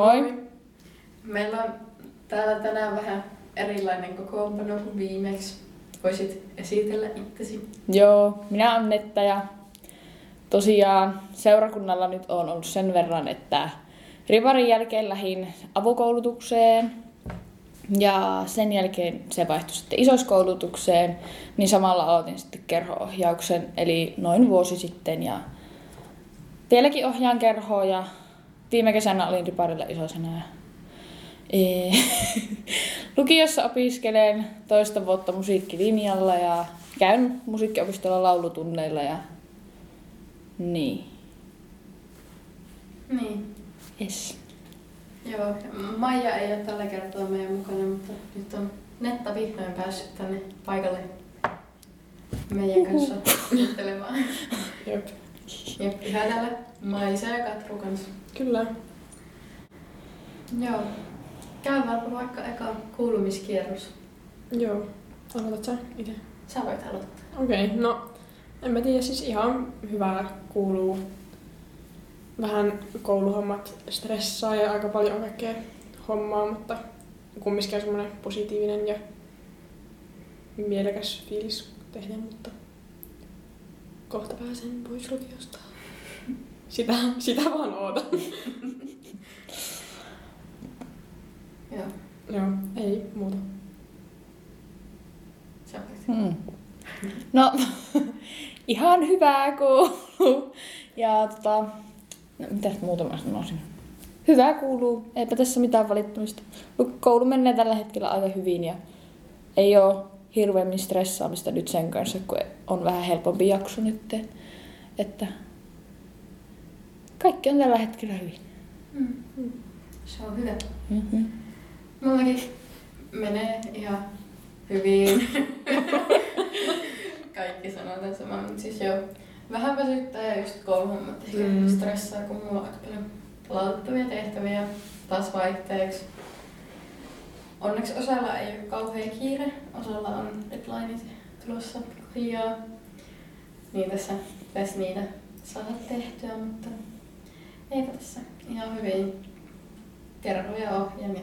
Moi. Meillä on täällä tänään vähän erilainen kokoonpano kuin viimeksi. Voisit esitellä itsesi. Joo, minä olen Netta ja tosiaan seurakunnalla nyt on ollut sen verran, että Rivarin jälkeen lähin avukoulutukseen ja sen jälkeen se vaihtui sitten isoskoulutukseen, niin samalla aloitin sitten kerhoohjauksen, eli noin vuosi sitten ja vieläkin ohjaan kerhoa ja viime kesänä olin Riparilla isosena ja Ee, Lukiossa opiskelen toista vuotta musiikkilinjalla ja käyn musiikkiopistolla laulutunneilla ja niin. Niin. Yes. Joo, Maija ei ole tällä kertaa meidän mukana, mutta nyt on Netta vihdoin päässyt tänne paikalle meidän kanssa juttelemaan. Jep. Jep, ihan täällä Maisa ja Katru kanssa. Kyllä. Joo. Käydään vaikka eka kuulumiskierros. Joo. Aloitat sä itse? Sä voit aloittaa. Okei, okay, no en mä tiedä, siis ihan hyvää kuuluu. Vähän kouluhommat stressaa ja aika paljon kaikkea hommaa, mutta kumminkin on semmoinen positiivinen ja mielekäs fiilis tehdä, mutta kohta pääsen pois lukiosta. Sitä, sitä vaan ootan. Joo. Joo, ei muuta. Sä voit. Hmm. No, ihan hyvää kuuluu. Ja tota, no, mitäs muuta mä sanoisin? Hyvää kuuluu, eipä tässä mitään valittamista. Koulu menee tällä hetkellä aika hyvin ja ei ole hirveämmin stressaamista nyt sen kanssa, kun on vähän helpompi jakso nyt. Että kaikki on tällä hetkellä hyvin. Mm. Se on hyvä. Mm-hmm. Mullakin menee ihan hyvin. Kaikki sanoo tämän saman, mutta siis joo. Vähän väsyttää ja just kouluhommat ehkä Mm. stressaa, kun mulla on aika paljon palautettavia tehtäviä taas vaihteeksi. Onneksi osalla ei ole kauhean kiire, osalla on deadlineit tulossa pikkuhiljaa. Niin tässä pitäisi niitä saada tehtyä, mutta eipä tässä ihan hyvin kerroja ohjaan ja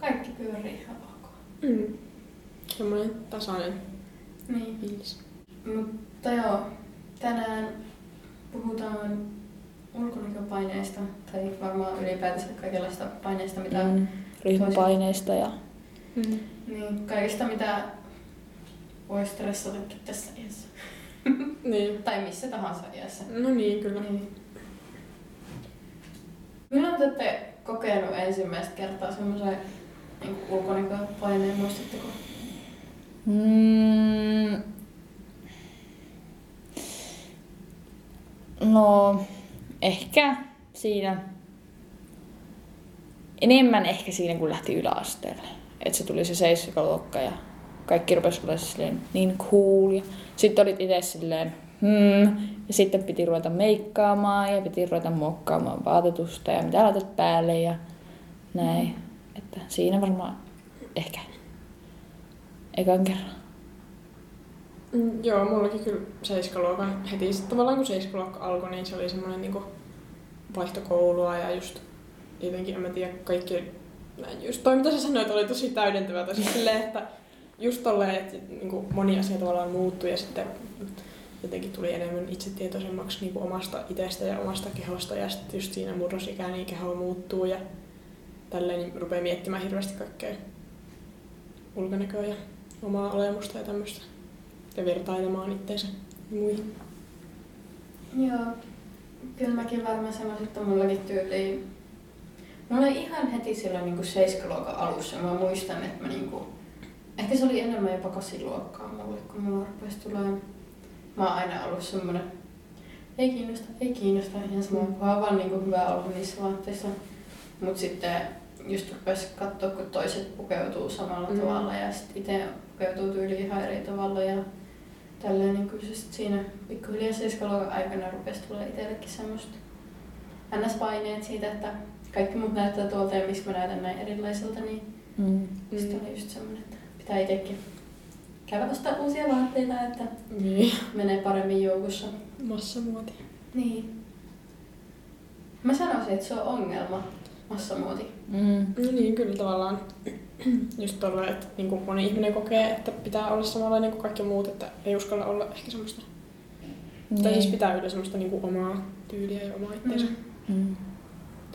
kaikki pyörii ihan ok. Mm. Semmoinen tasainen Niin. fiilis. Mutta joo, tänään puhutaan ulkonäköpaineista tai varmaan ylipäätänsä kaikenlaista paineista, mitä Mm, ryhmäpaineista ja Mm. niin, kaikista mitä voi stressatakin tässä iässä. Niin. Tai missä tahansa iässä. No niin, kyllä. Niin. Milloin te olette kokenut ensimmäistä kertaa semmoisen niin ulkonäköpaineen, muistatteko? Mm. No, ehkä siinä, enemmän ehkä siinä, kun lähti yläasteelle. Että se tuli se seiskaluokka ja kaikki rupesi olla niin cool. Sitten olit itse silleen, hmm. Ja sitten piti ruveta meikkaamaan ja piti ruveta muokkaamaan vaatetusta ja mitä laitat päälle ja näin. Että siinä varmaan ehkä ekan kerran. Mm, joo, mullakin kyllä seiskaluokan heti sit tavallaan kun seiskaluokka alkoi, niin se oli semmoinen niinku vaihtokoulua ja just jotenkin, en mä tiedä, kaikki just toi mitä sä sanoit oli tosi täydentävä tosi silleen, että just tolleen, että niinku moni asia tavallaan muuttui ja sitten jotenkin tuli enemmän itsetietoisemmaksi niinku omasta itsestä ja omasta kehosta ja sitten just siinä murrosikään niin keho muuttuu ja tälleen niin rupeaa miettimään hirveästi kaikkea ulkonäköä ja omaa olemusta ja tämmöistä ja vertailemaan itteensä muihin. Joo. Kyllä mäkin varmaan sanoisin, että mullakin tyyliin... Mulla oli ihan heti silloin niin seiskaluokan alussa. Mä muistan, että mä niinku... Ehkä se oli enemmän jopa kasiluokkaa mulle, kun mulla rupesi tulemaan. Mä oon aina ollut semmonen... Ei kiinnosta, ei kiinnosta. Ihan sama, kun on vaan niinku hyvä olla niissä vaatteissa. Mut sitten just rupes katsoa, kun toiset pukeutuu samalla Mm. mm. tavalla ja sit itse pukeutuu tyyliin ihan eri tavalla. Ja tälleen niin kyllä se sit siinä pikkuhiljaa seiskaluokan aikana rupesi tulla itsellekin semmoista ns-paineet siitä, että kaikki muut näyttää tuolta ja miksi mä näytän näin erilaiselta, niin Mm. sitten oli just semmoinen, että pitää itsekin käydä ostaa uusia vaatteita, että Niin. menee paremmin joukossa. Massamuoti. Niin. Mä sanoisin, että se on ongelma, massamuoti. Mm. No niin, kyllä tavallaan just tolleen, että niin kuin moni ihminen kokee, että pitää olla samanlainen kuin kaikki muut, että ei uskalla olla ehkä semmoista, niin. tai siis pitää yllä semmoista niin kuin omaa tyyliä ja omaa itseensä. Mm. Mm.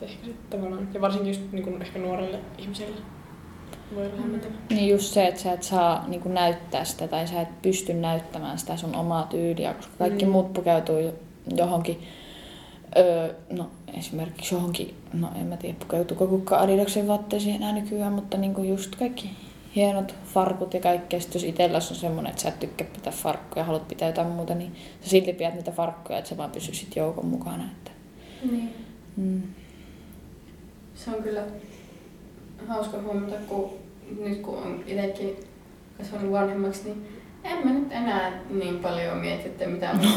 Ehkä sitten tavallaan, ja varsinkin just niin kuin ehkä nuorelle ihmiselle voi olla hämmentävä. Niin just se, että sä et saa niin kuin näyttää sitä tai sä et pysty näyttämään sitä sun omaa tyyliä, koska kaikki Mm. muut pukeutuu johonkin, öö, no esimerkiksi johonkin, no en mä tiedä pukeutuuko kukaan Adidaksen vaatteisiin enää nykyään, mutta niin kuin just kaikki hienot farkut ja kaikkea. Sitten jos itsellä on semmoinen, että sä et tykkää pitää farkkuja ja haluat pitää jotain muuta, niin sä silti pidät niitä farkkuja, että sä vaan pysyisit joukon mukana. Että, Niin. mm. Se on kyllä hauska huomata, kun nyt kun on itsekin kasvanut vanhemmaksi, niin en mä nyt enää niin paljon mieti, että mitä No.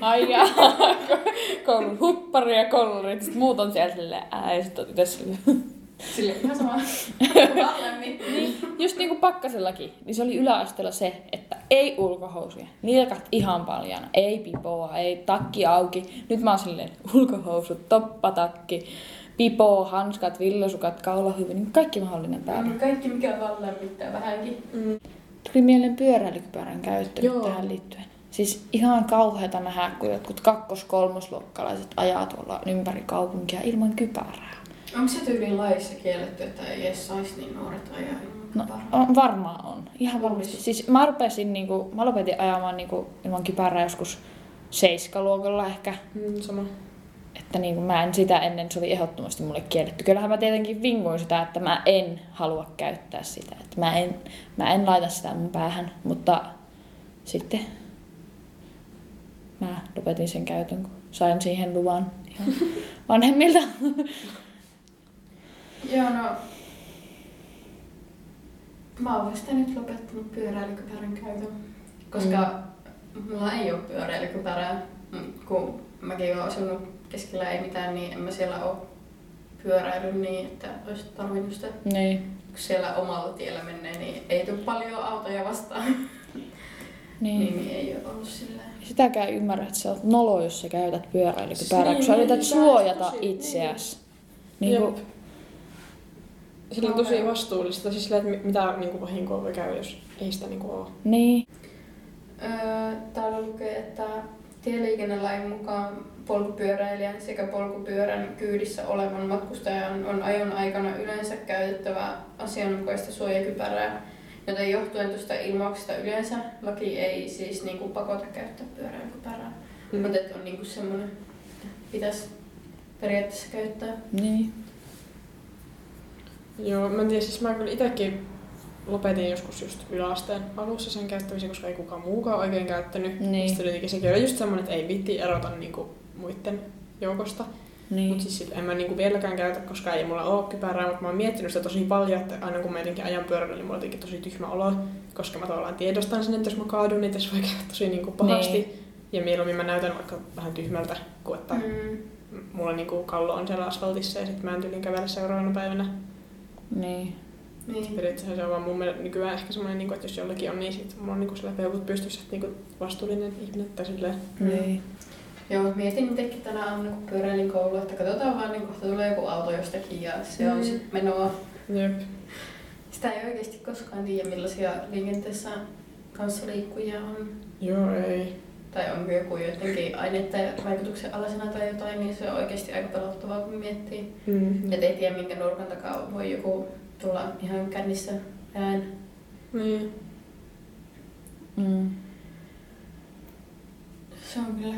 Ai jaa, koulun huppari ja kollarit, sitten muut on siellä silleen, ää, ja sit oot itse silleen. Sille ihan sama. Niin, just niin kuin pakkasellakin, niin se oli yläasteella se, että ei ulkohousuja, nilkat ihan paljana, ei pipoa, ei takki auki. Nyt mä oon silleen, ulkohousut, toppatakki, pipo, hanskat, villosukat, kaulahyvy, niin kaikki mahdollinen päällä. Mm, Kaikki mikä vaan lämmittää vähänkin. Mm. Tuli mieleen pyöräilykypärän käyttö Joo. tähän liittyen. Siis ihan kauheata nähdä, kun jotkut kakkos-kolmosluokkalaiset ajaa tuolla ympäri kaupunkia ilman kypärää. Onko se tyyliin laissa kielletty, että ei edes saisi niin nuoret ajaa ilman No, on, varmaan on. Ihan varmasti. Siis mä, rupesin, niinku, mä lopetin ajamaan niinku, ilman kypärää joskus seiskaluokalla ehkä. Mm, sama. Että niinku, mä en sitä ennen, se oli ehdottomasti mulle kielletty. Kyllähän mä tietenkin vingoin sitä, että mä en halua käyttää sitä. Että mä en, mä en laita sitä mun päähän, mutta sitten mä lopetin sen käytön, kun sain siihen luvan ihan vanhemmilta. Joo, no... Mä oon vasta nyt lopettanut pyöräilykypärän käytön, koska mm. mulla ei ole pyöräilykypärää. Kun mäkin oon asunut keskellä ei mitään, niin en mä siellä oo pyöräily niin, että olisi tarvinnut sitä. niin. Kun siellä omalla tiellä menee, niin ei tule paljon autoja vastaan. Niin. Niin, niin ei ole ollut sillä Sitäkään ei ymmärrä, että sä oot nolo, jos sä käytät pyöräilykypärää, Niin, kun sä niin, yrität niin, suojata tosi- itseäsi. Niin Jep. kuin, Sillä on tosi vastuullista, siis sillä, että mi- mitä niin kuin vahinkoa voi käydä, jos ei sitä niin kuin ole. niin. Öö, täällä lukee, että tieliikennelain mukaan polkupyöräilijän sekä polkupyörän kyydissä olevan matkustajan on ajon aikana yleensä käytettävä asianmukaista suojakypärää, joten johtuen tuosta ilmauksesta yleensä laki ei siis niinku pakota käyttää pyöräilykypärää. Mm. Mutta että on niinku semmoinen, että pitäisi periaatteessa käyttää. Niin. Joo, mä en tiedä, siis mä kyllä itsekin lopetin joskus just yläasteen alussa sen käyttämisen, koska ei kukaan muukaan oikein käyttänyt. Niin. Sitten jotenkin sekin oli just semmoinen, että ei vitti erota niinku muiden joukosta. Niin. Mutta siis en mä niinku vieläkään käytä, koska ei mulla ole kypärää, mutta mä oon miettinyt sitä tosi paljon, että aina kun mä jotenkin ajan pyörällä, niin mulla on jotenkin tosi tyhmä olo, koska mä tavallaan tiedostan sen, että jos mä kaadun, niin tässä voi käydä tosi niinku pahasti. Niin. Ja mieluummin mä näytän vaikka vähän tyhmältä, kuin että Mm. mulla niinku kallo on siellä asfaltissa ja sitten mä en tyylin kävellä seuraavana päivänä. Niin. Niin. Periaatteessa se on vaan mun mielestä nykyään ehkä semmoinen, niinku, että jos jollakin on, niin sit mulla on niinku sillä peukut pystyssä, että niinku vastuullinen ihminen tai silleen. Niin. Joo, mietin itsekin tänä aamuna, kun pyöräilin kouluun, että katsotaan vaan, niin kohta tulee joku auto jostakin ja se on Mm. sitten menoa. Jep. Sitä ei oikeasti koskaan tiedä, millaisia liikenteessä kanssaliikkujia on. Joo, ei. Tai onko joku jotenkin aineiden vaikutuksen alasena tai jotain, niin se on oikeasti aika pelottavaa, kun miettii. Mm. Et ei tiedä, minkä nurkan takaa voi joku tulla ihan kännissä ään. Niin. Mm. Se on kyllä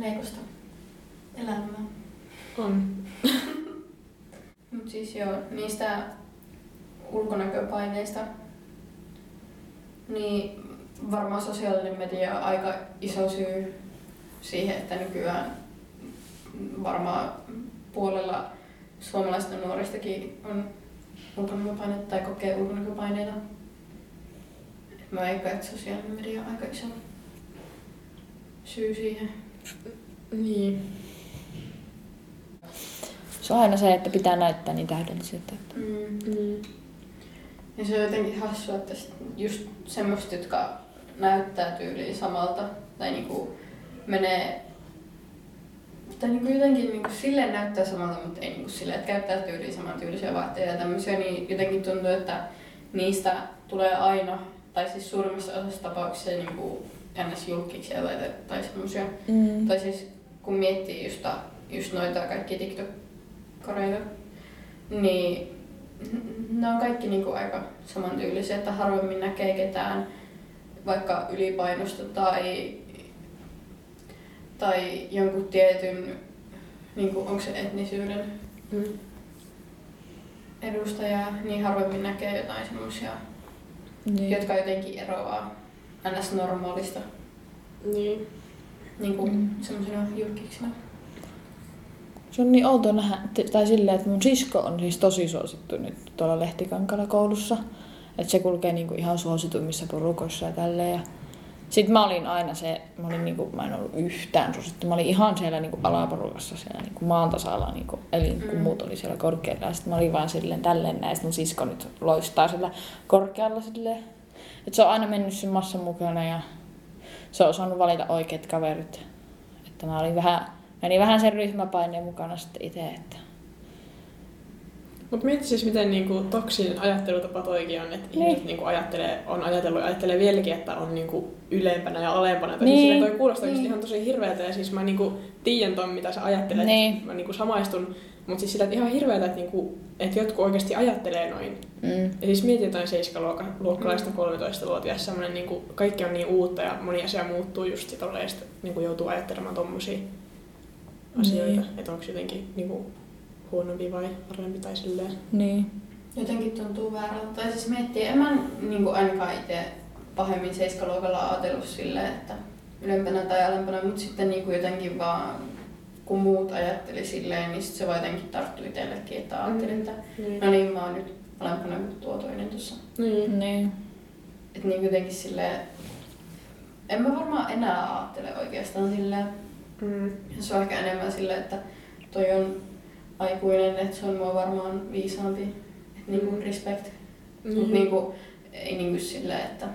leikosta elämää. On. Mutta siis joo, niistä ulkonäköpaineista, niin varmaan sosiaalinen media on aika iso syy siihen, että nykyään varmaan puolella suomalaista nuoristakin on ulkonäköpaineita tai kokee ulkonäköpaineita. Mä veikkaan, että sosiaalinen media on aika iso syy siihen. Niin. Se on aina se, että pitää näyttää niin täydelliseltä. että- Mm. Mm. Ja se on jotenkin hassua, että just semmoista, jotka näyttää tyyliin samalta tai niinku menee tai niinku jotenkin niinku silleen näyttää samalta, mutta ei niinku silleen, että käyttää tyyliin samantyylisiä vaatteita ja tämmöisiä, niin jotenkin tuntuu, että niistä tulee aina, tai siis suurimmassa osassa tapauksia niinku ns. julkiksia tai, tai semmoisia. Mm. Tai siis kun miettii just, just noita kaikki TikTok-koreita, niin ne on kaikki niinku aika samantyylisiä, että harvemmin näkee ketään vaikka ylipainosta tai, tai jonkun tietyn, niinku, onko se etnisyyden Mm. edustajaa, niin harvemmin näkee jotain semmoisia, Niin. jotka jotenkin eroaa ns. normaalista Niin. niinku Mm. semmoisena julkiksena. Se on niin outo nähdä, tai silleen, että mun sisko on siis tosi suosittu nyt tuolla Lehtikankalla koulussa. Että se kulkee niinku ihan suosituimmissa porukoissa ja tälleen. Ja sitten mä olin aina se, mä, olin niinku, mä en ollut yhtään suosittu. Mä olin ihan siellä niinku alaporukassa siellä niinku maan tasalla, niinku, eli kun Mm. muut oli siellä korkealla. Ja sitten mä olin vaan silleen tälleen näin, ja mun sisko nyt loistaa sillä korkealla silleen. Et se on aina mennyt sen massan mukana ja se on osannut valita oikeat kaverit. Että mä olin vähän, meni vähän sen ryhmäpaineen mukana sitten itse, että Mutta mieti siis, miten niinku toksinen ajattelutapa toikin on, että Niin. ihmiset niinku ajattelee, on ajatellut ja ajattelee vieläkin, että on niinku ylempänä ja alempana. Tai Niin. siis toi kuulostaa niin. ihan tosi hirveältä ja siis mä niinku tiedän ton, mitä sä ajattelet. Niin. Mä niinku samaistun. Mutta siis sillä, että ihan hirveältä, että, niinku, että jotkut oikeasti ajattelee noin. mm, Ja siis mieti jotain 7-luokkalaista 13-vuotias, semmoinen niinku, kaikki on niin uutta ja moni asia muuttuu just sit tolleen, ja sit niinku joutuu ajattelemaan tommosia asioita. Niin. Että onko jotenkin niinku, huonompi vai parempi tai silleen. niin. Jotenkin tuntuu väärältä. Tai siis miettii, en mä niin ainakaan itse pahemmin seiskaluokalla ajatellut silleen, että ylempänä tai alempana, mutta sitten niin jotenkin vaan kun muut ajatteli silleen, niin sit se vaan jotenkin tarttui itsellekin, että ajattelin, että Niin. no niin, mä oon nyt alempana kuin tuo toinen tuossa. Niin. Niin. Että niin jotenkin silleen, en mä varmaan enää ajattele oikeastaan silleen. Mm. Se on ehkä enemmän silleen, että toi on aikuinen, että se on mua varmaan viisaampi. Että niinku Mm. respect. Niin. Mut niinku, ei niinku silleen, että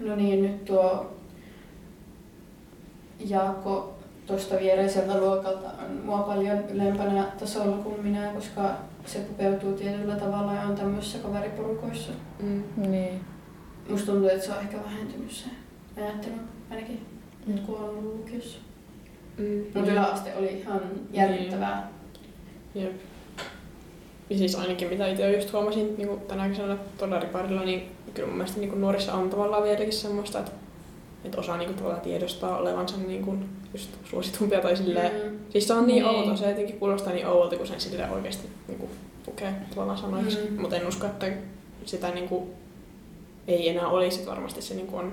no niin, nyt tuo Jaakko tuosta viereiseltä luokalta on mua paljon ylempänä tasolla kuin minä, koska se pukeutuu tietyllä tavalla ja on tämmöisissä kaveriporukoissa. Mm. Niin. Musta tuntuu, että se on ehkä vähentynyt se ajattelu ainakin nyt kun on ollut lukiossa. Mm. Mutta yläaste oli ihan järkyttävää. Jep. Ja siis ainakin mitä itse just huomasin niin kuin tänä kesänä tuolla riparilla, niin kyllä mun mielestä niin kuin nuorissa on tavallaan vieläkin semmoista, että, että osaa niin kuin, tavallaan tiedostaa olevansa niin kuin, just suositumpia tai silleen. Mm. Siis se on niin, Niin. outo, se jotenkin kuulostaa niin oudolta, kun sen silleen oikeasti niin kuin, pukee tavallaan sanoiksi. Mm. Mutta en usko, että sitä niin kuin, ei enää olisi, että varmasti se niin kuin, on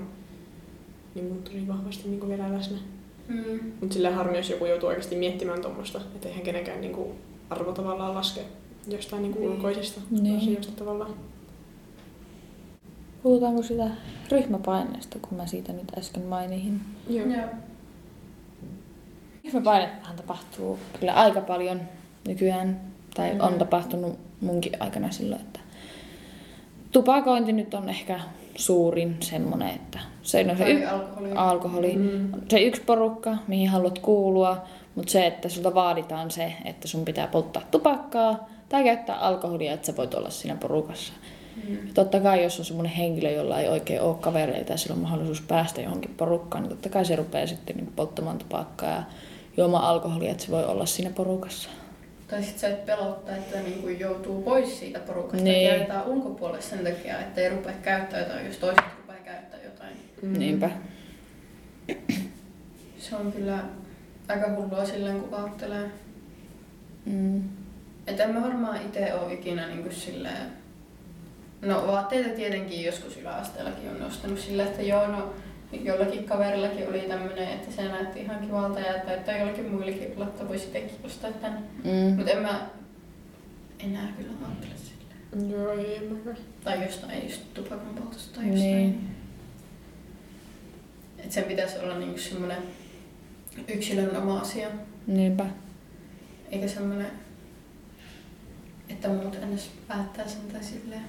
niin kuin, tosi vahvasti niin kuin, vielä läsnä. Mm. Mutta silleen harmi, jos joku joutuu oikeasti miettimään tuommoista, että eihän kenenkään niinku arvo tavallaan laske jostain niinku Niin. ulkoisista Niin. asioista tavallaan. Puhutaanko sitä ryhmäpaineesta, kun mä siitä nyt äsken mainihin? Joo. Joo. Ryhmäpainettahan tapahtuu kyllä aika paljon nykyään, tai Mm. on tapahtunut munkin aikana silloin, että tupakointi nyt on ehkä suurin semmonen, että se, no se Tai y- alkoholi. alkoholi, Mm. se yksi porukka, mihin haluat kuulua, mutta se, että sulta vaaditaan se, että sun pitää polttaa tupakkaa tai käyttää alkoholia, että sä voit olla siinä porukassa. Mm. Totta kai, jos on semmoinen henkilö, jolla ei oikein ole kavereita ja sillä on mahdollisuus päästä johonkin porukkaan, niin totta kai se rupeaa sitten niin polttamaan tupakkaa ja juomaan alkoholia, että se voi olla siinä porukassa. Tai sitten sä et pelottaa, että niinku joutuu pois siitä porukasta Niin. ja jätetään ulkopuolelle sen takia, että ei rupea käyttää jotain, jos toiset rupeaa käyttää jotain. Mm. Niinpä. Se on kyllä aika hullua silleen, kun ajattelee. Mm. Että en mä varmaan itse ole ikinä niinku silleen... No vaatteita tietenkin joskus yläasteellakin on nostanut silleen, että joo, no jollakin kaverillakin oli tämmönen, että se näytti ihan kivalta ja täyttää jollakin muillekin olla, että voisi itsekin ostaa tän. Mm. Mutta en mä enää kyllä ajattele silleen. Joo, ei mäkään. Tai jostain just tupakan poltosta tai jostain. Niin. Et sen pitäisi olla niinku semmoinen yksilön oma asia, Niinpä. eikä semmoinen, että muut ennäs päättää sen tai silleen.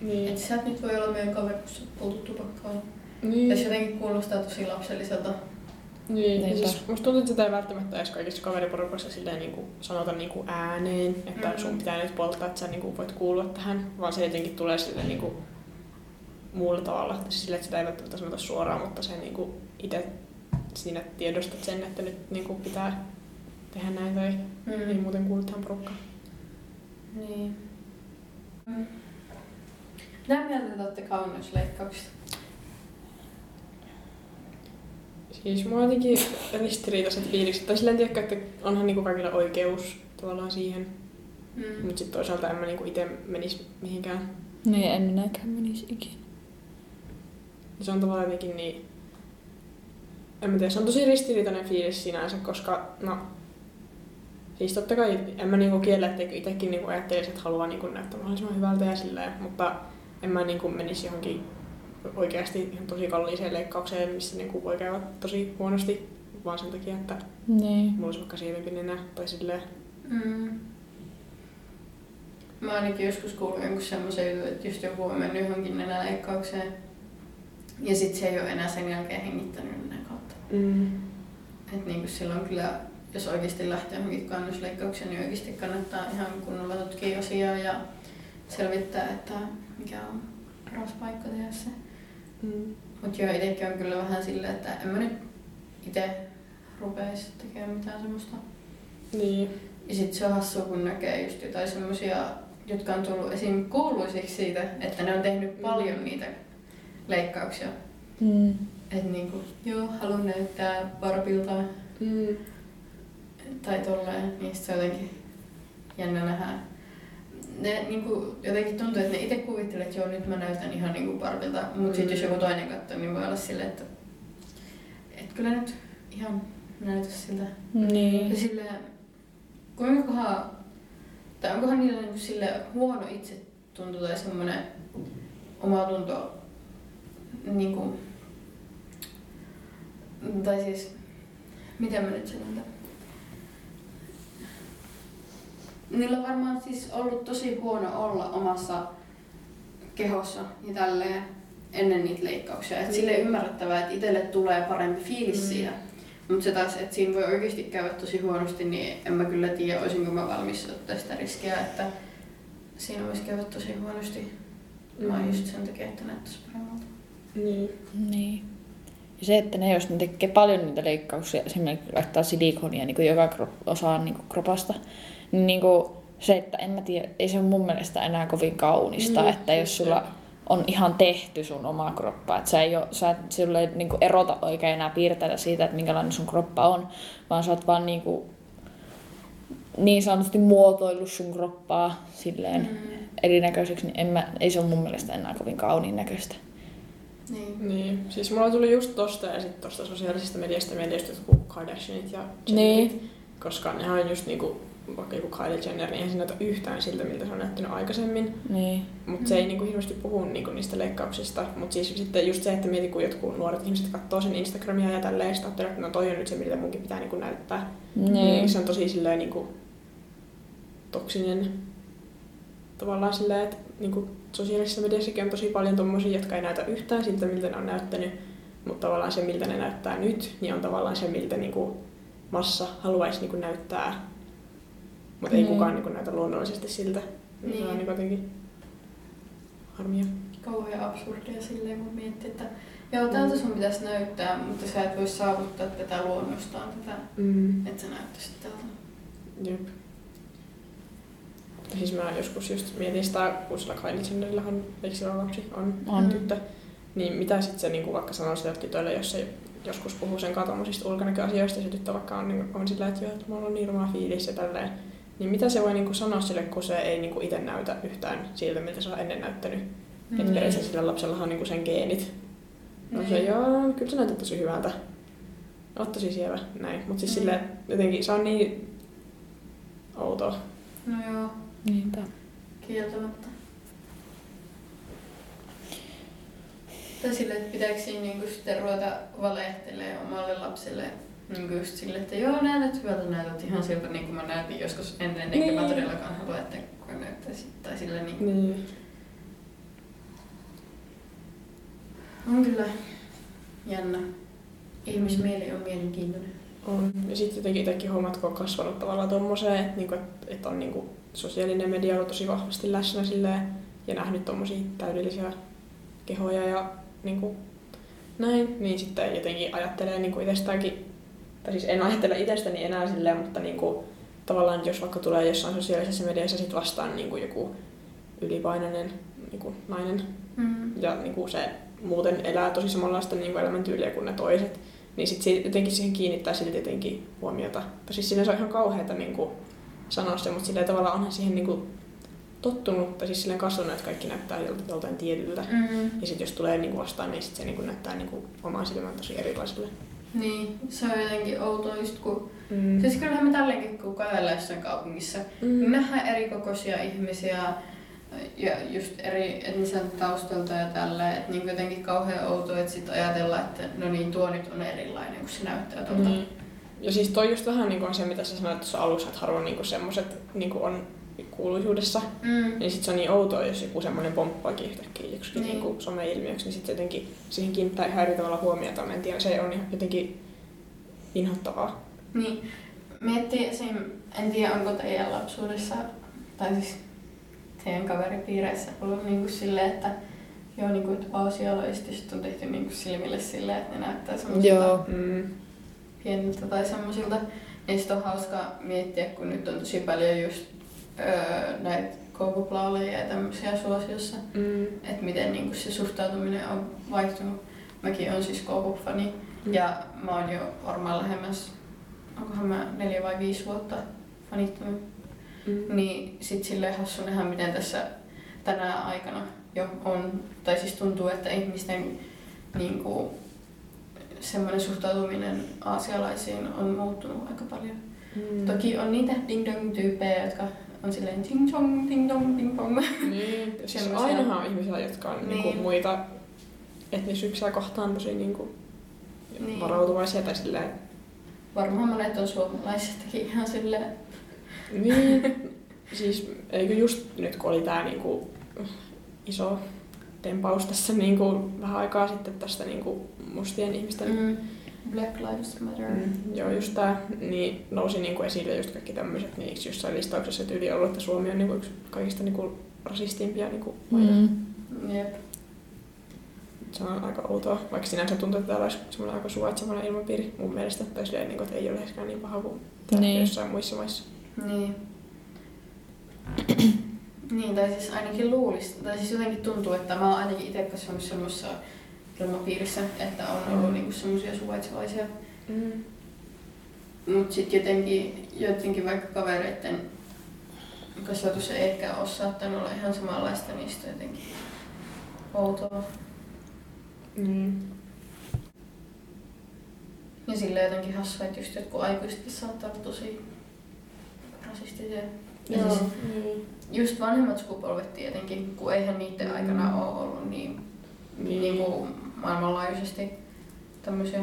Niin. Että sä et nyt voi olla meidän kaveri, kun sä poltut tupakkaa. Niin. Jos jotenkin kuulostaa tosi lapselliselta. Niin, ja Niinpä. siis musta tuntuu, että sitä ei välttämättä edes kaikissa kaveriporukassa silleen niin kuin sanota niin kuin ääneen, että Mm. sun pitää nyt polttaa, että sä niin kuin voit kuulua tähän, vaan se jotenkin tulee silleen niin kuin muulla tavalla, että sille, että sitä ei välttämättä sanota suoraan, mutta se niin kuin itse siinä tiedostat sen, että nyt niin kuin pitää tehdä näin tai ei Mm. muuten kuulu tähän porukkaan. Niin. Mm. Mitä mieltä te olette kauneusleikkauksista? Siis on jotenkin ristiriitaiset fiilikset, tai silleen tiedätkö, että onhan niin kuin kaikilla oikeus tavallaan siihen, Mm. mutta sitten toisaalta en mä niin kuin itse menisi mihinkään Niin, en minäkään menisi ikinä. Se on tavallaan jotenkin niin... En mä tiedä, se on tosi ristiriitainen fiilis sinänsä, koska no... Siis totta kai en mä niinku kiellä, etteikö itsekin niinku ajattelisi, että haluaa niinku näyttää mahdollisimman hyvältä ja silleen, mutta en mä niinku menisi johonkin oikeasti ihan tosi kalliiseen leikkaukseen, missä niinku voi käydä tosi huonosti, vaan sen takia, että Niin. mulla olisi vaikka sievempi nenä tai silleen. Mm. Mä ainakin joskus kuullut jonkun semmoisen jutun, että just joku on mennyt johonkin nenäleikkaukseen. Ja sit se ei ole enää sen jälkeen hengittänyt nenän kautta. Mm. Et niinku silloin kyllä, jos oikeasti lähtee johonkin kannusleikkaukseen, niin oikeasti kannattaa ihan kunnolla tutkia asiaa ja selvittää, että mikä on paras paikka tehdä se. Mm. Mutta joo, itsekin on kyllä vähän silleen, että en mä nyt itse rupeisi tekemään mitään semmoista. Niin. Ja sit se on hassua, kun näkee just jotain semmosia, jotka on tullut esim. kuuluisiksi siitä, että ne on tehnyt paljon niitä leikkauksia. Mm. Että niinku, joo, haluan näyttää Barbilta Mm. tai tolleen, niin se on jotenkin jännä nähdä. Ne niinku, jotenkin tuntuu, että ne itse kuvittelee, että joo, nyt mä näytän ihan niinku Barbilta, mutta sit jos joku toinen katsoo, niin voi olla silleen, että et kyllä nyt ihan näytä siltä. Ja Niin. silleen, kuinkakohan, tai onkohan niillä niinku sille huono itsetunto tai semmoinen omatunto, niinku, tai siis, miten mä nyt sanon tämän? Niillä on varmaan siis ollut tosi huono olla omassa kehossa ja tälleen ennen niitä leikkauksia. Et sille ymmärrettävää, että itselle tulee parempi fiilis Mm. siitä. Mutta se taas, että siinä voi oikeasti käydä tosi huonosti, niin en mä kyllä tiedä, olisinko mä valmis ottaa sitä riskiä, että siinä voisi käydä tosi huonosti. Mm. just sen takia, että näyttäisi paremmalta. Niin. Niin. Ja se, että ne jos ne tekee paljon niitä leikkauksia, esimerkiksi laittaa silikonia niin kuin joka osaan niin kuin kropasta, niin, niin kuin se, että en mä tiedä, ei se ole mun mielestä enää kovin kaunista, Mm, että jos sulla on ihan tehty sun oma kroppa, että sä ei ole, sä et, sulla ei niin kuin erota oikein enää piirteitä siitä, että minkälainen sun kroppa on, vaan sä oot vaan niin, kuin, niin sanotusti muotoillut sun kroppaa silleen Mm. erinäköiseksi, niin en mä, ei se ole mun mielestä enää kovin kauniin näköistä. Niin. Niin, siis mulla tuli just tosta ja sitten tosta sosiaalisesta mediasta mieleen just jotkut Kardashianit ja Jennerit, Niin. koska nehän on just niinku, vaikka joku Kylie Jenner, niin eihän se näytä yhtään siltä, miltä se on näyttänyt aikaisemmin. Niin. Mutta se ei niinku hirveästi puhu niinku niistä leikkauksista. Mutta siis sitten just se, että mieti, kun jotkut nuoret ihmiset katsoo sen Instagramia ja tälleen, ajattelee, että no toi on nyt se, miltä munkin pitää niinku näyttää. Niin. Se on tosi silleen niinku toksinen tavallaan silleen, että niinku sosiaalisessa mediassakin on tosi paljon tommosia, jotka ei näytä yhtään siltä, miltä ne on näyttänyt. Mutta tavallaan se, miltä ne näyttää nyt, niin on tavallaan se, miltä niinku massa haluaisi niinku näyttää. Mutta ei Niin. kukaan niinku näytä luonnollisesti siltä. Niin. Se Niin. on niinku jotenkin harmia. Kauhean absurdia silleen, kun miettii, että joo, tältä sun pitäisi näyttää, mutta sä et voi saavuttaa tätä luonnostaan, tätä, Mm. että sä näyttäisit tältä. Jep. Siis mä joskus just mietin sitä, kun sillä Jennerillahan, eikö sillä lapsi, on, On. tyttö, niin mitä sitten se niinku vaikka sanoo sille tytölle, jos se joskus puhuu sen katomisista ulkonäköasioista, ja se tyttö vaikka on, niin on sillä, että joo, että mulla on niin ruma fiilis ja tälleen, niin mitä se voi niinku sanoa sille, kun se ei niinku itse näytä yhtään siltä, miltä se on ennen näyttänyt. Mm. Että Niin. periaatteessa sillä lapsella on niinku sen geenit. No se, Niin. joo, kyllä se näyttää tosi hyvältä. Oot tosi sievä, näin. Mutta siis Mm. silleen, että jotenkin se on niin outoa. No joo, Niinpä. kieltämättä. Tai silleen, että pitääkö siinä niinku sitten ruveta valehtelemaan omalle lapselle niinku just silleen, että joo näytät hyvältä, näytät ihan siltä niin kuin mä näytin joskus ennen, enkä Niin. mä todellakaan halua, että kukaan näyttäisi. Tai silleen niin Niin. on kyllä jännä. ihmismieli on mielenkiintoinen. On. Ja sitten jotenkin itsekin huomaat, kun on kasvanut tavallaan tommoseen, että, niinku, että, on niinku sosiaalinen media ollut tosi vahvasti läsnä silleen, ja nähnyt tommosia täydellisiä kehoja ja niinku, näin, niin sitten jotenkin ajattelee niinku itsestäänkin, tai siis en ajattele itsestäni enää silleen, mutta niinku, tavallaan jos vaikka tulee jossain sosiaalisessa mediassa sit vastaan niinku joku ylipainoinen niinku nainen Mm. ja niinku se muuten elää tosi samanlaista niinku elämäntyyliä kuin ne toiset, niin sitten jotenkin siihen kiinnittää silti jotenkin huomiota. Tai siis siinä se on ihan kauheata niinku sanoa se, mutta silleen tavallaan onhan siihen niinku tottunut, tai siis silleen kasvanut, että kaikki näyttää joltain, joltain tietyltä. Mm. Ja sitten jos tulee niinku vastaan, niin sit se niinku näyttää niinku omaan silmään tosi erilaiselle. Niin, se on jotenkin outoa just kun... Mm. Siis kyllähän me tälläkin kun kävellään jossain kaupungissa, niin Mm. nähdään eri kokoisia ihmisiä ja just eri etniseltä taustalta ja tällä, että niin jotenkin kauhean outoa, että sit ajatellaan, että no niin, tuo nyt on erilainen, kun se näyttää tuolta. Niin. Ja siis toi just vähän niin kuin se, mitä sä sanoit tuossa alussa, että harvoin niin semmoiset niin on kuuluisuudessa. Mm. Niin sit se on niin outoa, jos joku semmoinen pomppaakin yhtäkkiä joksikin Niin. niin. niin some-ilmiöksi, niin sitten jotenkin siihen kiinnittää ihan eri tavalla huomiota. Mä en tiedä, se on ihan jotenkin inhottavaa. Niin, miettii esim, en tiedä onko teidän lapsuudessa, tai siis teidän kaveripiireissä ollut niinku silleen, että joo, niinku, että aasialaisista on tehty niinku silmille silleen, että ne näyttää semmoisilta Joo. Mm. pieniltä tai semmoisilta. Niin sit on hauska miettiä, kun nyt on tosi paljon just öö, näitä koukuplaaleja ja tämmöisiä suosiossa, Mm. että miten niinku se suhtautuminen on vaihtunut. Mäkin on siis koukufani ja mä oon jo varmaan lähemmäs, onkohan mä neljä vai viisi vuotta fanittanut. Mm. Niin sit silleen hassu nähdä, miten tässä tänä aikana jo on, tai siis tuntuu, että ihmisten niinku, semmoinen suhtautuminen aasialaisiin on muuttunut aika paljon. Mm. Toki on niitä ding-dong-tyyppejä, jotka on silleen ting-chong, ding-dong, ding-pong. Niin, siis ainahan on ihmisiä, jotka on niin. Niin. Niinku muita etnisyyksiä kohtaan tosi niinku Niin. varautuvaisia tai silleen. Varmaan monet on suomalaisistakin ihan silleen, Niin, siis eikö just nyt kun oli tää niinku iso tempaus tässä niinku vähän aikaa sitten tästä niinku mustien ihmisten mm, Black Lives Matter. Mm, joo, just tää, niin nousi niinku esille just kaikki tämmöiset, niin eikö jossain listauksessa tyyli ollut, että Suomi on niinku yksi kaikista niinku rasistimpia niinku. Mm. Jep. Se on aika outoa, vaikka sinänsä tuntuu, että täällä olisi semmoinen aika suvaitsevainen ilmapiiri mun mielestä, tai silleen, niinku, että ei ole läheskään niin paha kuin Niin. jossain muissa maissa. Niin. niin, tai siis ainakin luulisi, tai siis jotenkin tuntuu, että mä oon ainakin itse kasvanut semmoisessa ilmapiirissä, että on ollut Mm. niinku semmoisia suvaitsevaisia. Mm. Mut sit jotenkin, jotenkin vaikka kavereitten kasvatus ei ehkä ole saattanut olla ihan samanlaista, niin sitä jotenkin outoa. Niin. Ja sillä jotenkin hassua, että just jotkut aikuisetkin saattaa olla tosi rasistisia. Ja Joo. siis Niin. just vanhemmat sukupolvet tietenkin, kun eihän niiden Mm. aikana ole ollut niin, niin. niin kuin maailmanlaajuisesti tämmöisiä.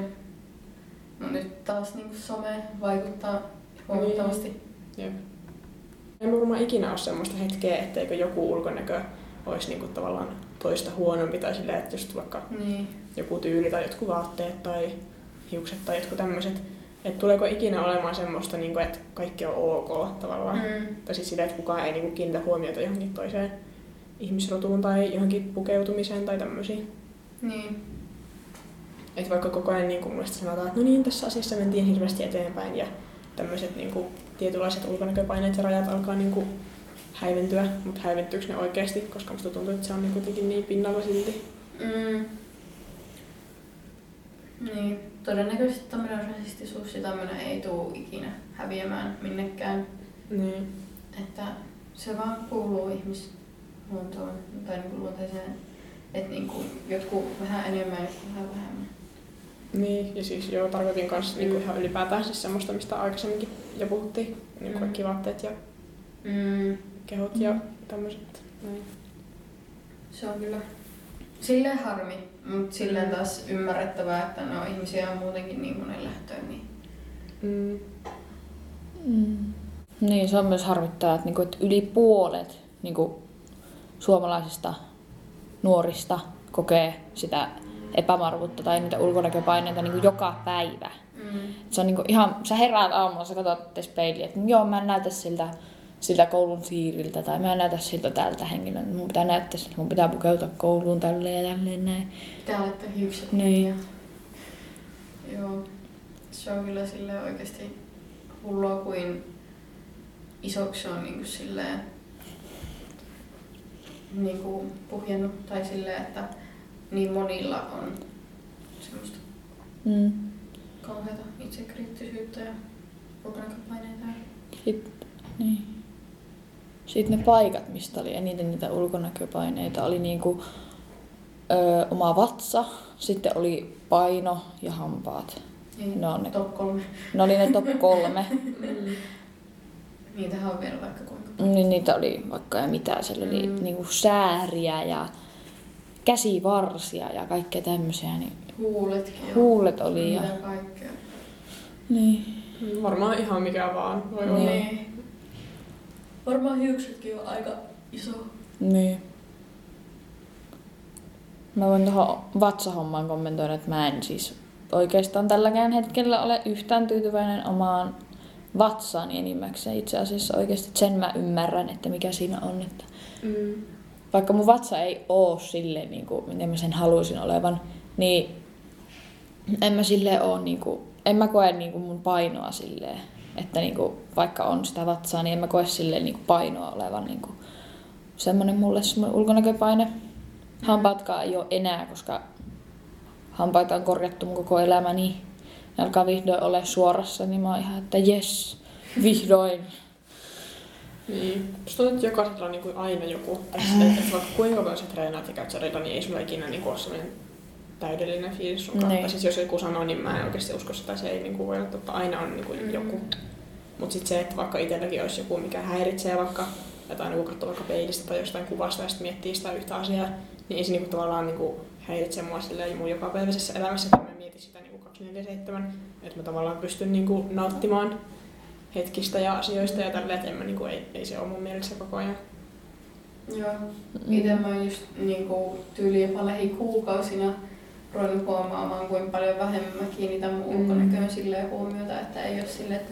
No nyt taas niin kuin some vaikuttaa huomattavasti. Jep. Ei varmaan ikinä ole semmoista hetkeä, etteikö joku ulkonäkö olisi niinku tavallaan toista huonompi tai silleen, että just vaikka Niin. joku tyyli tai jotkut vaatteet tai hiukset tai jotkut tämmöiset. Että tuleeko ikinä olemaan semmoista, niinku, että kaikki on ok tavallaan. Mm. Tai siis silleen, että kukaan ei niinku kiinnitä huomiota johonkin toiseen ihmisrotuun tai johonkin pukeutumiseen tai tämmöisiin. Niin. Että vaikka koko ajan niin kuin sanotaan, että no niin, tässä asiassa mentiin hirveästi eteenpäin ja tämmöiset niin kuin, tietynlaiset ulkonäköpaineet ja rajat alkaa niin kuin, häiventyä, mutta häiventyykö ne oikeasti, koska musta tuntuu, että se on niin kuitenkin niin pinnalla silti. Mm. Niin. Todennäköisesti tämmöinen rasistisuus ja tämmöinen ei tule ikinä häviämään minnekään. Niin. Että se vaan kuuluu ihmisluontoon tai niin luonteeseen. Että niin kuin jotkut vähän enemmän ja jotkut vähän vähemmän. Niin, ja siis joo, tarkoitin kanssa niin kuin ihan ylipäätään siis semmoista, mistä aikaisemminkin jo puhuttiin, niin Mm. kuin kaikki vaatteet ja Mm. kehot ja tämmöiset. Näin. Se on kyllä silleen harmi, mutta silleen Mm. taas ymmärrettävää, että no ihmisiä on muutenkin niin monen lähtöön. Niin. Mm. Mm. Niin, se on myös harmittavaa, että, niinku, että yli puolet niinku, suomalaisista nuorista kokee sitä epävarmuutta tai niitä ulkonäköpaineita niin kuin joka päivä. Mm. Se on niin kuin ihan, sä heräät aamulla, sä katsot peiliin, että joo, mä en näytä siltä, siltä koulun siiriltä tai mä en näytä siltä tältä henkilöltä. Mun pitää näyttää siltä, mun pitää pukeutua kouluun tälleen ja tälleen näin. Pitää laittaa hiukset. Niin. Ja... Joo. Se on kyllä sille oikeasti hullua kuin isoksi on niin kuin silleen niin kuin puhjennut tai silleen, että niin monilla on semmoista Mm. kauheata itsekriittisyyttä ja ulkonäköpaineita. Sitten, niin. Sitten ne paikat, mistä oli eniten niitä ulkonäköpaineita, oli niinku, ö, oma vatsa, sitten oli paino ja hampaat. Niin, Ne on ne, top kolme. ne oli ne top kolme. Niitähän on vielä vaikka kuinka. niin niitä oli vaikka ja mitä. Siellä oli Mm. niinku sääriä ja käsivarsia ja kaikkea tämmöisiä. Niin Huuletkin. ja huulet oli ja... Mitä kaikkea. Niin. Varmaan ihan mikä vaan voi olla. Niin. Varmaan hiuksetkin on aika iso. Niin. Mä voin tuohon vatsahommaan kommentoida, että mä en siis oikeastaan tälläkään hetkellä ole yhtään tyytyväinen omaan vatsaani enimmäkseen. Itse asiassa oikeasti sen mä ymmärrän, että mikä siinä on. Että Mm. vaikka mun vatsa ei oo silleen, niin kuin, miten mä sen haluaisin olevan, niin en mä silleen oo, niin kuin, en mä koe niin kuin mun painoa silleen, että niin kuin, vaikka on sitä vatsaa, niin en mä koe silleen niin kuin painoa olevan niin kuin, semmoinen mulle semmoinen ulkonäköpaine. Hampaatkaan ei ole enää, koska hampaita on korjattu mun koko elämäni. Ne alkaa vihdoin olla suorassa, niin mä oon ihan, että jes, vihdoin. Niin. Musta tuntuu, että jokaisella on niin kuin aina joku. Sitten, että vaikka kuinka paljon sä treenaat ja käyt salilla, niin ei sulla ikinä niin kuin ole sellainen täydellinen fiilis sun Niin. kautta. Siis jos joku sanoo, niin mä en oikeasti usko sitä, se ei niin kuin voi olla totta. Aina on niin kuin Mm. joku. Mutta sitten se, että vaikka itselläkin olisi joku, mikä häiritsee vaikka jotain, joku katsoo vaikka peilistä tai jostain kuvasta ja sitten miettii sitä yhtä asiaa, niin ei se niinku tavallaan niinku häiritse mua silleen mun jokapäiväisessä elämässä, että mä mietin sitä niinku 24-7, että mä tavallaan pystyn niinku nauttimaan hetkistä ja asioista ja tälleen, että en mä niinku, ei, ei se ole mun mielessä koko ajan. Joo. Itse mä oon just niinku tyyli jopa lähikuukausina ruvennut huomaamaan, kuinka paljon vähemmän mä kiinnitän mun Mm. ulkonäköön silleen huomiota, että ei ole silleen, että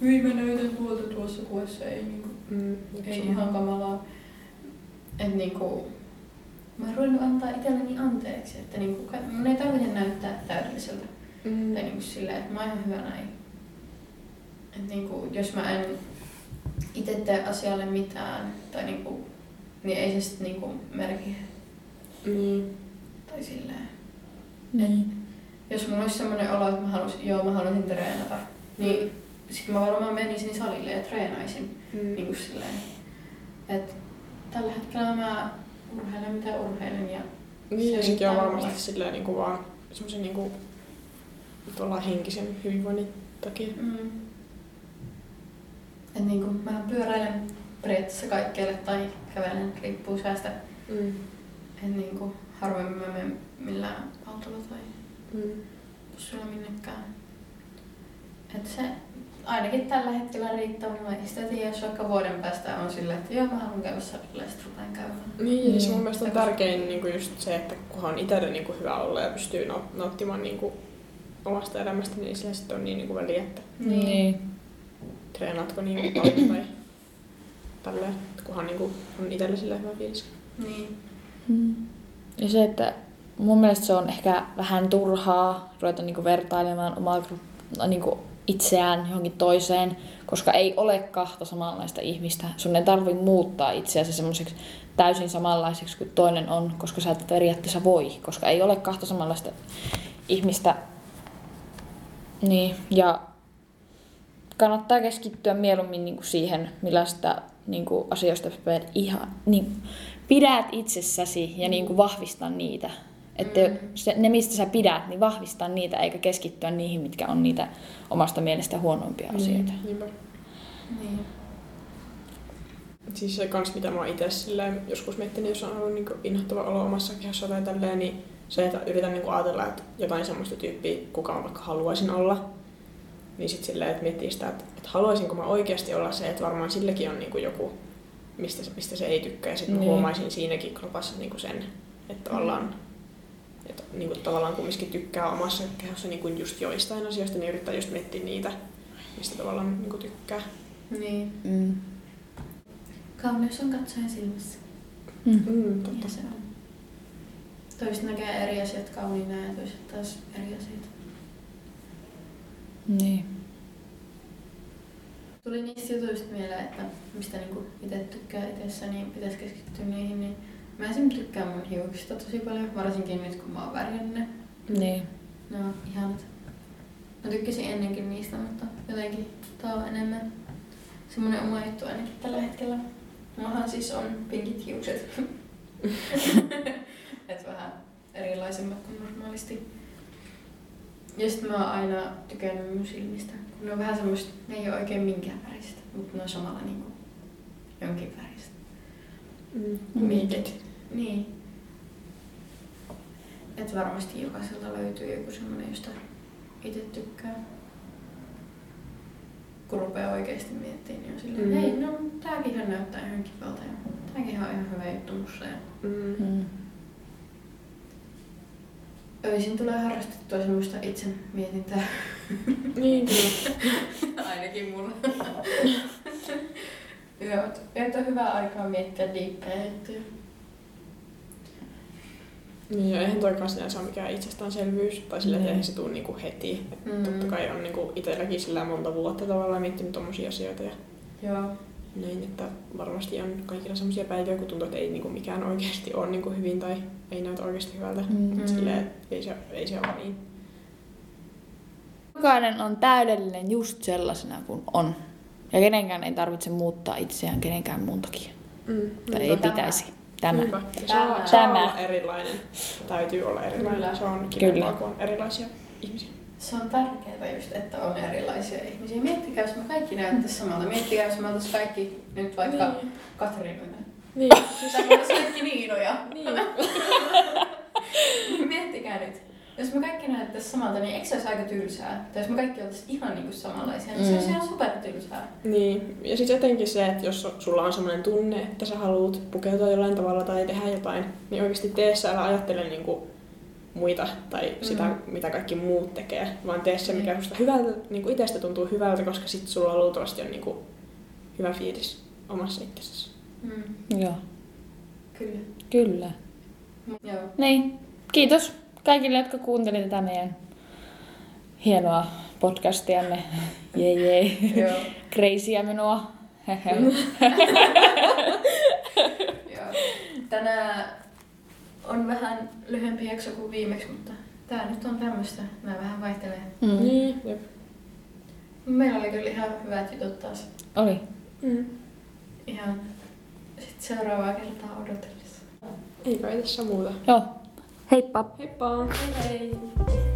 hyi mä näytän tuolta tuossa kuvassa, ei, niinku, Mm, ei ihan kamalaa. Et niinku, mä oon ruvennut antaa itselleni anteeksi, että niinku, mun ei tarvitse näyttää täydelliseltä. Mm. Tai niinku silleen, että mä oon ihan hyvä näin. Et niinku, jos mä en itse tee asialle mitään, tai niinku, niin ei se sit niinku merki. Niin. Tai silleen. Niin. Jos mulla olisi semmoinen olo, että mä halusin, joo mä haluaisin treenata, niin sit mä varmaan menisin salille ja treenaisin. Mm. Niinku silleen. Et tällä hetkellä mä urheilen mitä urheilen ja Niin, ja Se sekin on varmasti silleen niinku vaan semmoisen niinku tuolla henkisen hyvinvoinnin takia. mm, et niinku mä pyöräilen periaatteessa kaikkialle tai kävelen, riippuu säästä. Mm. En niinku harvemmin mä menen millään autolla tai Mm. bussulla minnekään. Et se ainakin tällä hetkellä riittää mulle. Ei sitä tiedä, jos vaikka vuoden päästä on silleen, että joo mä haluan käydä salilla ja sitten rupean käymään. Niin, ja se Niin. mun mielestä on tärkein niin kuin just se, että kunhan on itselle niin kuin hyvä olla ja pystyy naut- nauttimaan niin kuin omasta elämästä, niin sillä sitten on niin, niin kuin väliä, että Niin. treenaatko niin kuin paljon tai tälleen, että kunhan niin kuin on itselle sillä hyvä fiilis. Niin. Mm. Ja se, että mun mielestä se on ehkä vähän turhaa ruveta niinku vertailemaan omaa no, niinku itseään johonkin toiseen, koska ei ole kahta samanlaista ihmistä. Sun ei tarvi muuttaa itseäsi semmoiseksi täysin samanlaiseksi kuin toinen on, koska sä et periaatteessa voi, koska ei ole kahta samanlaista ihmistä. Niin, ja kannattaa keskittyä mieluummin niinku siihen, millaista niinku asioista pidät ihan, niin, pidät itsessäsi ja niinku vahvistaa niitä. Että Mm. se, ne, mistä sä pidät, niin vahvistaa niitä, eikä keskittyä niihin, mitkä on niitä omasta mielestä huonompia asioita. Mm, niinpä. Niin. Siis se kans, mitä mä oon itse joskus miettinyt, jos on ollut niin inhottava olo omassa kehossa tai tälleen, niin se, että yritän niin ajatella, että jotain semmoista tyyppiä, kuka mä vaikka haluaisin olla, niin sitten silleen, että miettii sitä, että, että haluaisinko mä oikeasti olla se, että varmaan silläkin on niin joku, mistä, se- mistä se ei tykkää. Ja sitten Niin. niin. huomaisin siinäkin kropassa niin sen, että Mm. ollaan ja to, niin kuin tavallaan kumminkin tykkää omassa kehossa niin kuin just joistain asioista, niin yrittää just miettiä niitä, mistä tavallaan niin kuin tykkää. Niin. Mm. Kauneus on katsojan silmissä. Mm. Mm, totta. Ja se on. Toiset näkee eri asiat kauniina ja toiset taas eri asioita. Niin. Tuli niistä jutuista mieleen, että mistä niinku itse tykkää itsessä, niin pitäisi keskittyä niihin. Niin mä esimerkiksi tykkään mun hiuksista tosi paljon, varsinkin nyt kun mä oon värjännyt ne. Niin. Ne on ihanat. Mä tykkäsin ennenkin niistä, mutta jotenkin tää on enemmän semmonen oma juttu ainakin tällä hetkellä. Mullahan siis on pinkit hiukset. Et vähän erilaisemmat kuin normaalisti. Ja sit mä oon aina tykännyt mun silmistä. Kun ne on vähän semmoista, ne ei oo oikein minkään väristä, mutta ne on samalla niinku jonkin väristä. Mm. Minkit. Niin. Et varmasti jokaisella löytyy joku semmonen, josta itse tykkää. Kun rupeaa oikeesti miettimään, niin on silleen, Mm. mm. hei, no tääkin näyttää ihan kivalta ja tääkin on ihan hyvä juttu musta. Ja Mm. Mm. Öisin tulee harrastettua semmoista itse mietintää. Niin, kyllä. Ainakin mulla. Joo, että on hyvä aikaa miettiä juttuja. Niin, ja eihän toikaan sinänsä ole mikään itsestäänselvyys, tai sillä eihän se tule niinku heti. Et Mm. Totta kai on niinku itselläkin sillä monta vuotta tavallaan miettinyt tommosia asioita ja Joo. näin, että varmasti on kaikilla semmoisia päiviä, kun tuntuu, että ei niinku mikään oikeasti ole niinku hyvin tai ei näytä oikeasti hyvältä. Mm. Silleen, ei se, ei se ole niin. Jokainen on täydellinen just sellaisena kuin on. Ja kenenkään ei tarvitse muuttaa itseään kenenkään muun takia. Mm. Tai ei pitäisi. Tämä. Niinpä. Tämä. Saa, saa Tämä. olla erilainen. Täytyy olla erilainen. Kyllä. Se on Kyllä. kivempaa, kun on erilaisia ihmisiä. Se on tärkeää just, että on erilaisia ihmisiä. Miettikää, jos me kaikki näyttäisi samalta. Miettikää, jos me oltaisiin kaikki nyt vaikka Niin. Katriinoja. Niin. Oltaisiin kaikki Niinoja. niin. Miettikää nyt. Jos me kaikki näyttäisiin samalta, niin eikö se olisi aika tylsää? Tai jos me kaikki oltaisiin ihan niinku samanlaisia, niin se olisi Mm. ihan supertylsää. Niin, ja sitten jotenkin se, että jos sulla on sellainen tunne, että sä haluat pukeutua jollain tavalla tai tehdä jotain, niin oikeasti tee se, älä ajattele niinku muita tai sitä, Mm. mitä kaikki muut tekee, vaan tee se, mikä susta hyvältä, niinku itsestä tuntuu hyvältä, koska sitten sulla luultavasti on niinku hyvä fiilis omassa itsessäsi. Mm. Joo, Kyllä. kyllä. Joo. Niin, kiitos kaikille, jotka kuuntelivat tätä meidän hienoa podcastiamme. Jee jee. Joo. Crazyä minua. Joo. Tänään on vähän lyhyempi jakso kuin viimeksi, mutta tää nyt on tämmöstä. Nää vähän vaihtelee. Mm. Niin, jep. Meillä oli kyllä ihan hyvät jutut taas. Oli. Mm. Ihan sit seuraavaa kertaa odotellessa. Ei kai tässä muuta. Joo. Heippa. Heippa! Hei hei!